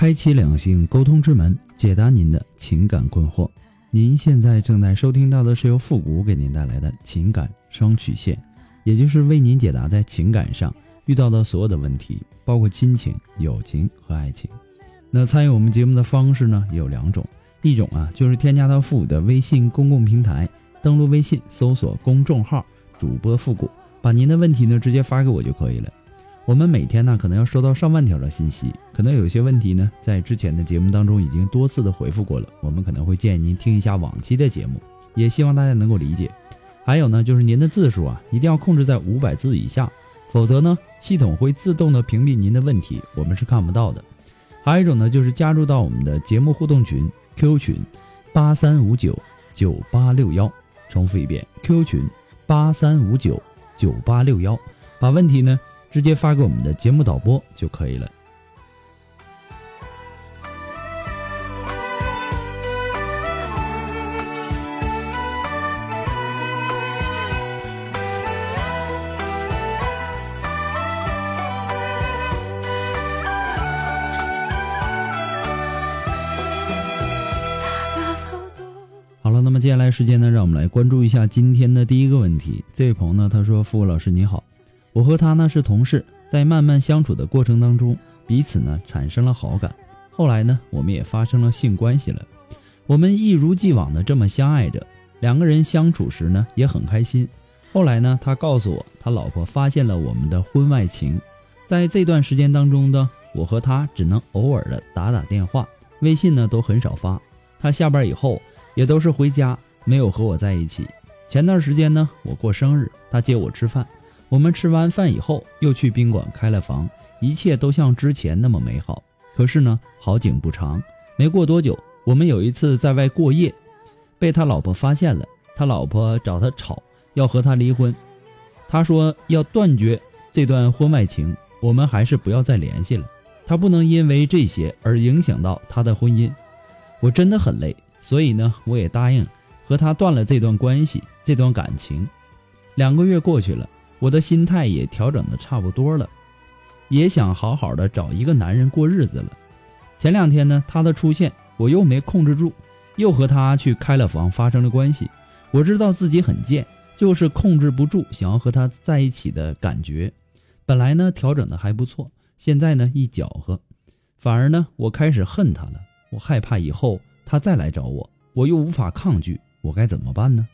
开启两性沟通之门，解答您的情感困惑。您现在正在收听到的是由复古给您带来的情感双曲线，也就是为您解答在情感上遇到的所有的问题，包括亲情、友情和爱情。那参与我们节目的方式呢，有两种，一种啊就是添加到复古的微信公共平台，登录微信搜索公众号主播复古，把您的问题呢直接发给我就可以了。我们每天呢，可能要收到上万条的信息，可能有些问题呢，在之前的节目当中已经多次的回复过了。我们可能会建议您听一下往期的节目，也希望大家能够理解。还有呢，就是您的字数啊，一定要控制在五百字以下，否则呢，系统会自动的屏蔽您的问题，我们是看不到的。还有一种呢，就是加入到我们的节目互动群 Q 群八三五九九八六幺，重复一遍，Q 群八三五九九八六幺，把问题呢。直接发给我们的节目导播就可以了。好了，那么接下来时间呢，让我们来关注一下今天的第一个问题。这位朋友呢，他说：“付老师你好。”我和他呢是同事，在慢慢相处的过程当中，彼此呢产生了好感。后来呢，我们也发生了性关系了。我们一如既往的这么相爱着，两个人相处时呢也很开心。后来呢，他告诉我，他老婆发现了我们的婚外情。在这段时间当中呢，我和他只能偶尔的打打电话，微信呢都很少发。他下班以后也都是回家，没有和我在一起。前段时间呢，我过生日，他接我吃饭。我们吃完饭以后，又去宾馆开了房，一切都像之前那么美好。可是呢，好景不长，没过多久，我们有一次在外过夜，被他老婆发现了。他老婆找他吵，要和他离婚。他说要断绝这段婚外情，我们还是不要再联系了。他不能因为这些而影响到他的婚姻。我真的很累，所以呢，我也答应和他断了这段关系，这段感情。两个月过去了。我的心态也调整的差不多了，也想好好的找一个男人过日子了。前两天呢，他的出现我又没控制住，又和他去开了房，发生了关系。我知道自己很贱，就是控制不住想要和他在一起的感觉。本来呢调整的还不错，现在呢一搅和，反而呢我开始恨他了。我害怕以后他再来找我，我又无法抗拒，我该怎么办呢？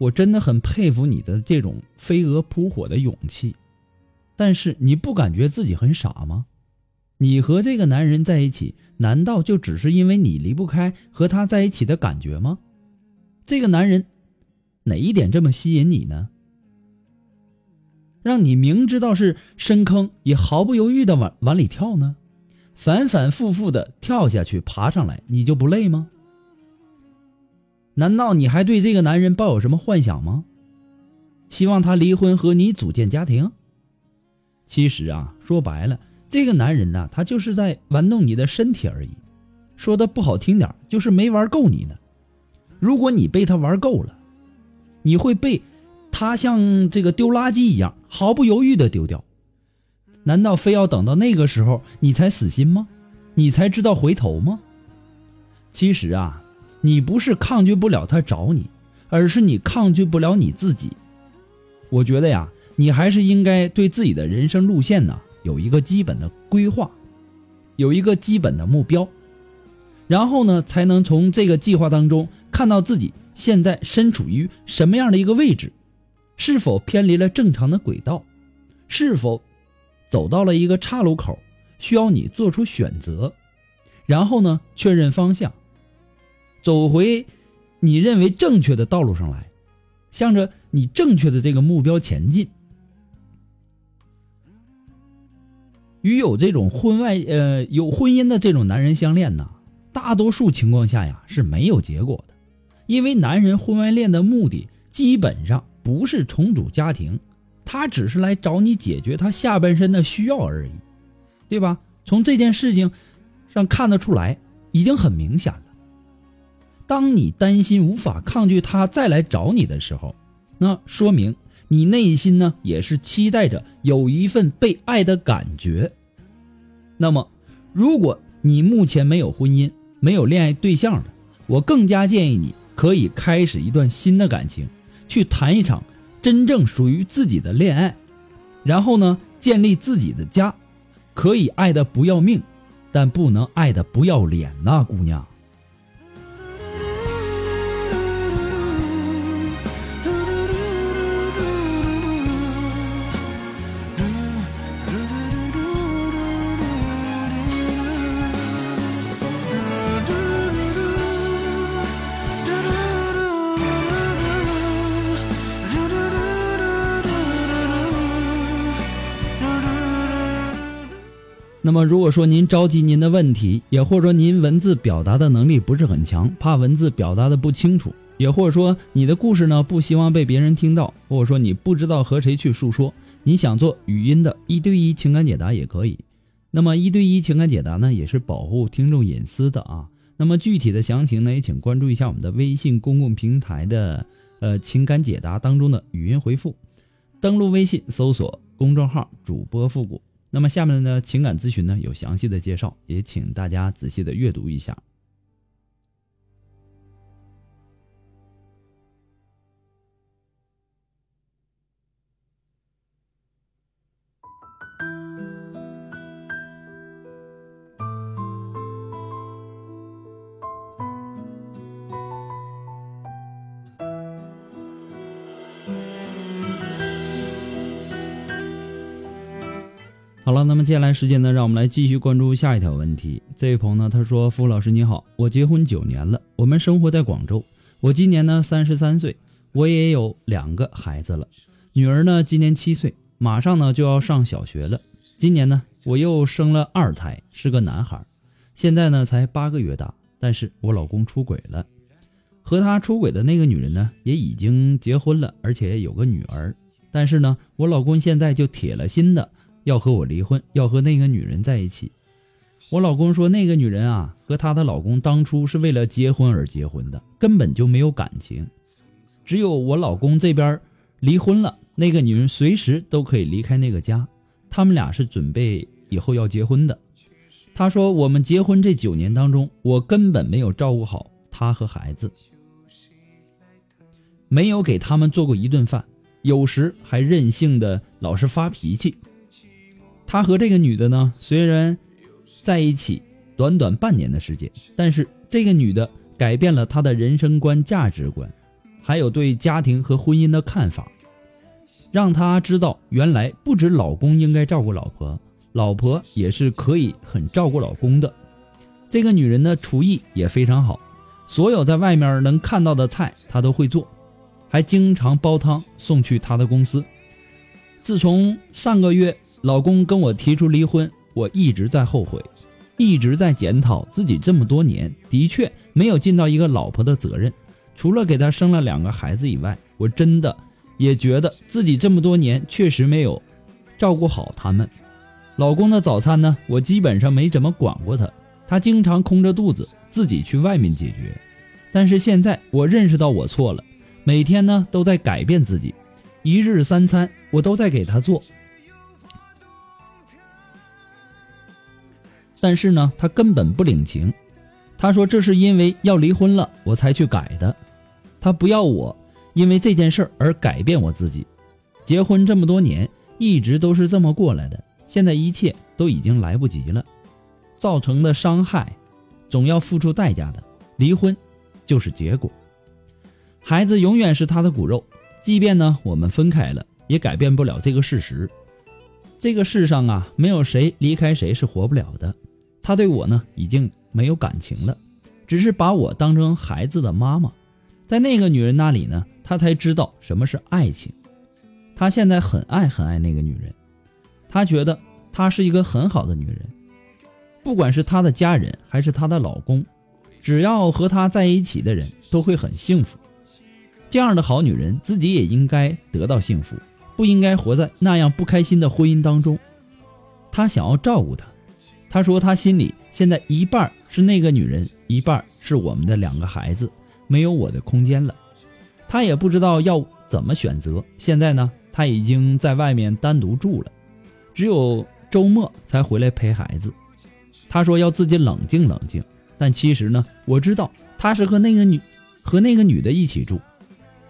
我真的很佩服你的这种飞蛾扑火的勇气，但是你不感觉自己很傻吗？你和这个男人在一起，难道就只是因为你离不开和他在一起的感觉吗？这个男人哪一点这么吸引你呢？让你明知道是深坑也毫不犹豫的往往里跳呢？反反复复的跳下去爬上来，你就不累吗？难道你还对这个男人抱有什么幻想吗？希望他离婚和你组建家庭？其实啊，说白了，这个男人呢，他就是在玩弄你的身体而已。说的不好听点，就是没玩够你呢。如果你被他玩够了，你会被他像这个丢垃圾一样毫不犹豫的丢掉。难道非要等到那个时候你才死心吗？你才知道回头吗？其实啊。你不是抗拒不了他找你，而是你抗拒不了你自己。我觉得呀，你还是应该对自己的人生路线呢有一个基本的规划，有一个基本的目标，然后呢，才能从这个计划当中看到自己现在身处于什么样的一个位置，是否偏离了正常的轨道，是否走到了一个岔路口，需要你做出选择，然后呢，确认方向。走回你认为正确的道路上来，向着你正确的这个目标前进。与有这种婚外呃有婚姻的这种男人相恋呢，大多数情况下呀是没有结果的，因为男人婚外恋的目的基本上不是重组家庭，他只是来找你解决他下半身的需要而已，对吧？从这件事情上看得出来，已经很明显了。当你担心无法抗拒他再来找你的时候，那说明。你内心呢也是期待着有一份被爱的感觉。那么，如果你目前没有婚姻、没有恋爱对象的，我更加建议你可以开始一段新的感情，去谈一场真正属于自己的恋爱，然后呢建立自己的家，可以爱的不要命，但不能爱的不要脸呐，姑娘。那么，如果说您着急您的问题，也或者说您文字表达的能力不是很强，怕文字表达的不清楚，也或者说你的故事呢不希望被别人听到，或者说你不知道和谁去诉说，你想做语音的一对一情感解答也可以。那么一对一情感解答呢，也是保护听众隐私的啊。那么具体的详情呢，也请关注一下我们的微信公共平台的呃情感解答当中的语音回复，登录微信搜索公众号主播复古。那么下面呢，情感咨询呢有详细的介绍，也请大家仔细的阅读一下。好了，那么接下来时间呢，让我们来继续关注下一条问题。这位朋友呢，他说：“付老师你好，我结婚九年了，我们生活在广州。我今年呢三十三岁，我也有两个孩子了。女儿呢今年七岁，马上呢就要上小学了。今年呢我又生了二胎，是个男孩，现在呢才八个月大。但是我老公出轨了，和他出轨的那个女人呢也已经结婚了，而且有个女儿。但是呢，我老公现在就铁了心的。”要和我离婚，要和那个女人在一起。我老公说，那个女人啊，和她的老公当初是为了结婚而结婚的，根本就没有感情。只有我老公这边离婚了，那个女人随时都可以离开那个家。他们俩是准备以后要结婚的。他说，我们结婚这九年当中，我根本没有照顾好他和孩子，没有给他们做过一顿饭，有时还任性的老是发脾气。他和这个女的呢，虽然在一起短短半年的时间，但是这个女的改变了他的人生观、价值观，还有对家庭和婚姻的看法，让他知道原来不止老公应该照顾老婆，老婆也是可以很照顾老公的。这个女人的厨艺也非常好，所有在外面能看到的菜她都会做，还经常煲汤送去她的公司。自从上个月。老公跟我提出离婚，我一直在后悔，一直在检讨自己这么多年的确没有尽到一个老婆的责任。除了给他生了两个孩子以外，我真的也觉得自己这么多年确实没有照顾好他们。老公的早餐呢，我基本上没怎么管过他，他经常空着肚子自己去外面解决。但是现在我认识到我错了，每天呢都在改变自己，一日三餐我都在给他做。但是呢，他根本不领情。他说这是因为要离婚了，我才去改的。他不要我，因为这件事而改变我自己。结婚这么多年，一直都是这么过来的。现在一切都已经来不及了，造成的伤害，总要付出代价的。离婚，就是结果。孩子永远是他的骨肉，即便呢我们分开了，也改变不了这个事实。这个世上啊，没有谁离开谁是活不了的。他对我呢已经没有感情了，只是把我当成孩子的妈妈。在那个女人那里呢，他才知道什么是爱情。他现在很爱很爱那个女人，他觉得她是一个很好的女人，不管是她的家人还是她的老公，只要和她在一起的人都会很幸福。这样的好女人自己也应该得到幸福，不应该活在那样不开心的婚姻当中。他想要照顾她，他说他心里现在一半是那个女人，一半是我们的两个孩子。没有我的空间了，他也不知道要怎么选择。现在呢，他已经在外面单独住了，只有周末才回来陪孩子。他说要自己冷静冷静，但其实呢，我知道他是和那个女和那个女的一起住，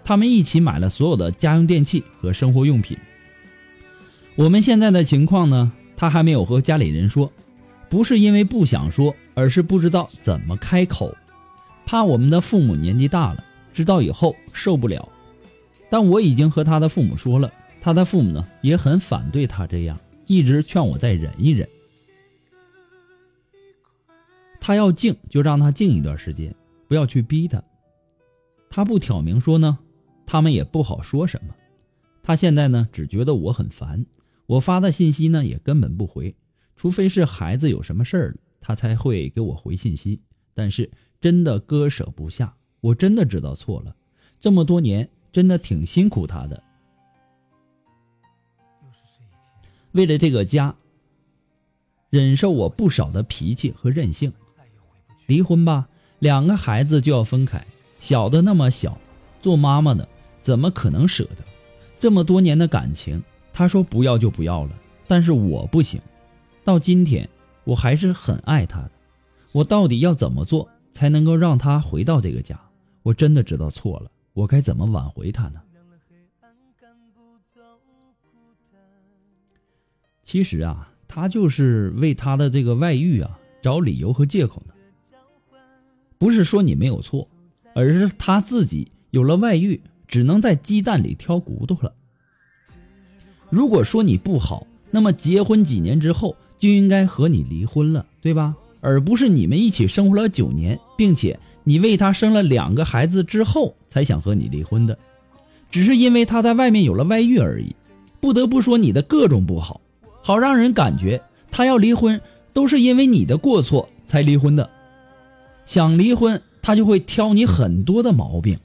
他们一起买了所有的家用电器和生活用品。我们现在的情况呢，他还没有和家里人说，不是因为不想说，而是不知道怎么开口。怕我们的父母年纪大了，知道以后受不了。但我已经和他的父母说了，他的父母呢也很反对他这样，一直劝我再忍一忍。他要静就让他静一段时间，不要去逼他。他不挑明说呢，他们也不好说什么。他现在呢只觉得我很烦，我发的信息呢也根本不回，除非是孩子有什么事儿了，他才会给我回信息。但是。真的割舍不下，我真的知道错了，这么多年真的挺辛苦他的，为了这个家，忍受我不少的脾气和任性。离婚吧，两个孩子就要分开，小的那么小，做妈妈的怎么可能舍得？这么多年的感情，他说不要就不要了，但是我不行，到今天我还是很爱他的，我到底要怎么做？才能够让他回到这个家。我真的知道错了，我该怎么挽回他呢？其实啊，他就是为他的这个外遇啊找理由和借口呢。不是说你没有错，而是他自己有了外遇，只能在鸡蛋里挑骨头了。如果说你不好，那么结婚几年之后就应该和你离婚了，对吧？而不是你们一起生活了九年，并且你为他生了两个孩子之后才想和你离婚的，只是因为他在外面有了外遇而已。不得不说你的各种不好，好让人感觉他要离婚都是因为你的过错才离婚的。想离婚，他就会挑你很多的毛病，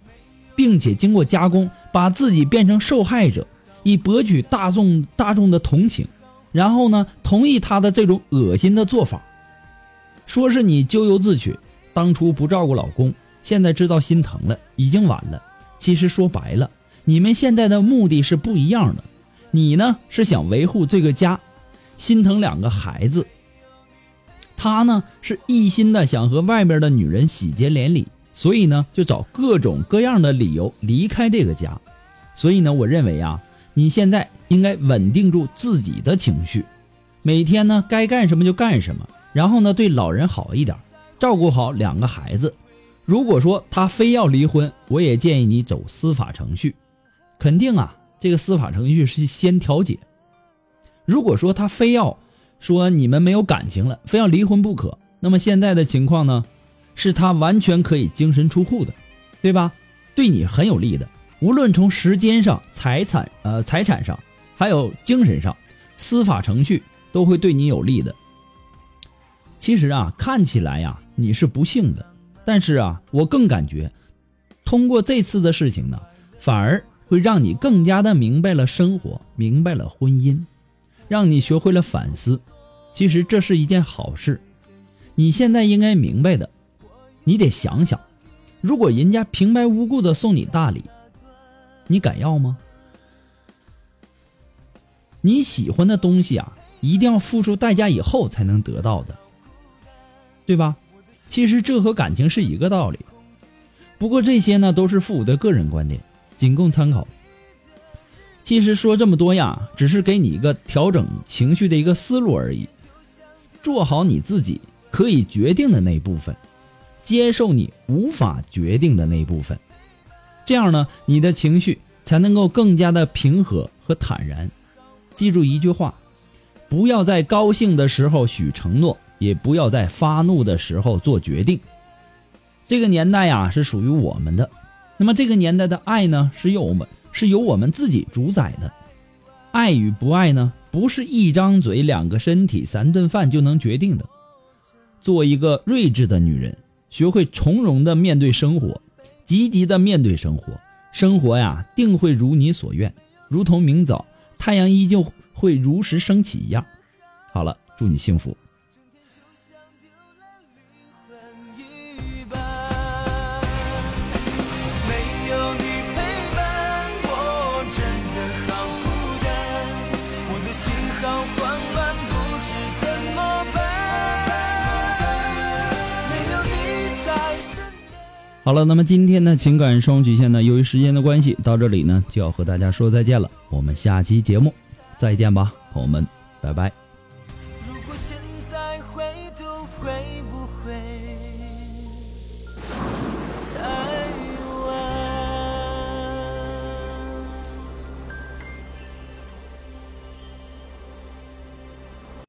并且经过加工，把自己变成受害者，以博取大众大众的同情，然后呢，同意他的这种恶心的做法。说是你咎由自取，当初不照顾老公，现在知道心疼了，已经晚了。其实说白了，你们现在的目的是不一样的。你呢是想维护这个家，心疼两个孩子；他呢是一心的想和外边的女人喜结连理，所以呢就找各种各样的理由离开这个家。所以呢，我认为啊，你现在应该稳定住自己的情绪，每天呢该干什么就干什么。然后呢，对老人好一点，照顾好两个孩子。如果说他非要离婚，我也建议你走司法程序。肯定啊，这个司法程序是先调解。如果说他非要说你们没有感情了，非要离婚不可，那么现在的情况呢，是他完全可以净身出户的，对吧？对你很有利的，无论从时间上、财产呃财产上，还有精神上，司法程序都会对你有利的。其实啊，看起来呀，你是不幸的，但是啊，我更感觉，通过这次的事情呢，反而会让你更加的明白了生活，明白了婚姻，让你学会了反思。其实这是一件好事。你现在应该明白的，你得想想，如果人家平白无故的送你大礼，你敢要吗？你喜欢的东西啊，一定要付出代价以后才能得到的。对吧？其实这和感情是一个道理。不过这些呢，都是父母的个人观点，仅供参考。其实说这么多呀，只是给你一个调整情绪的一个思路而已。做好你自己可以决定的那部分，接受你无法决定的那部分，这样呢，你的情绪才能够更加的平和和坦然。记住一句话：不要在高兴的时候许承诺。也不要在发怒的时候做决定。这个年代呀，是属于我们的，那么这个年代的爱呢，是由我们是由我们自己主宰的。爱与不爱呢，不是一张嘴、两个身体、三顿饭就能决定的。做一个睿智的女人，学会从容的面对生活，积极的面对生活，生活呀，定会如你所愿，如同明早太阳依旧会如实升起一样。好了，祝你幸福。好了，那么今天的情感双曲线呢，由于时间的关系，到这里呢就要和大家说再见了。我们下期节目再见吧，朋友们，拜拜。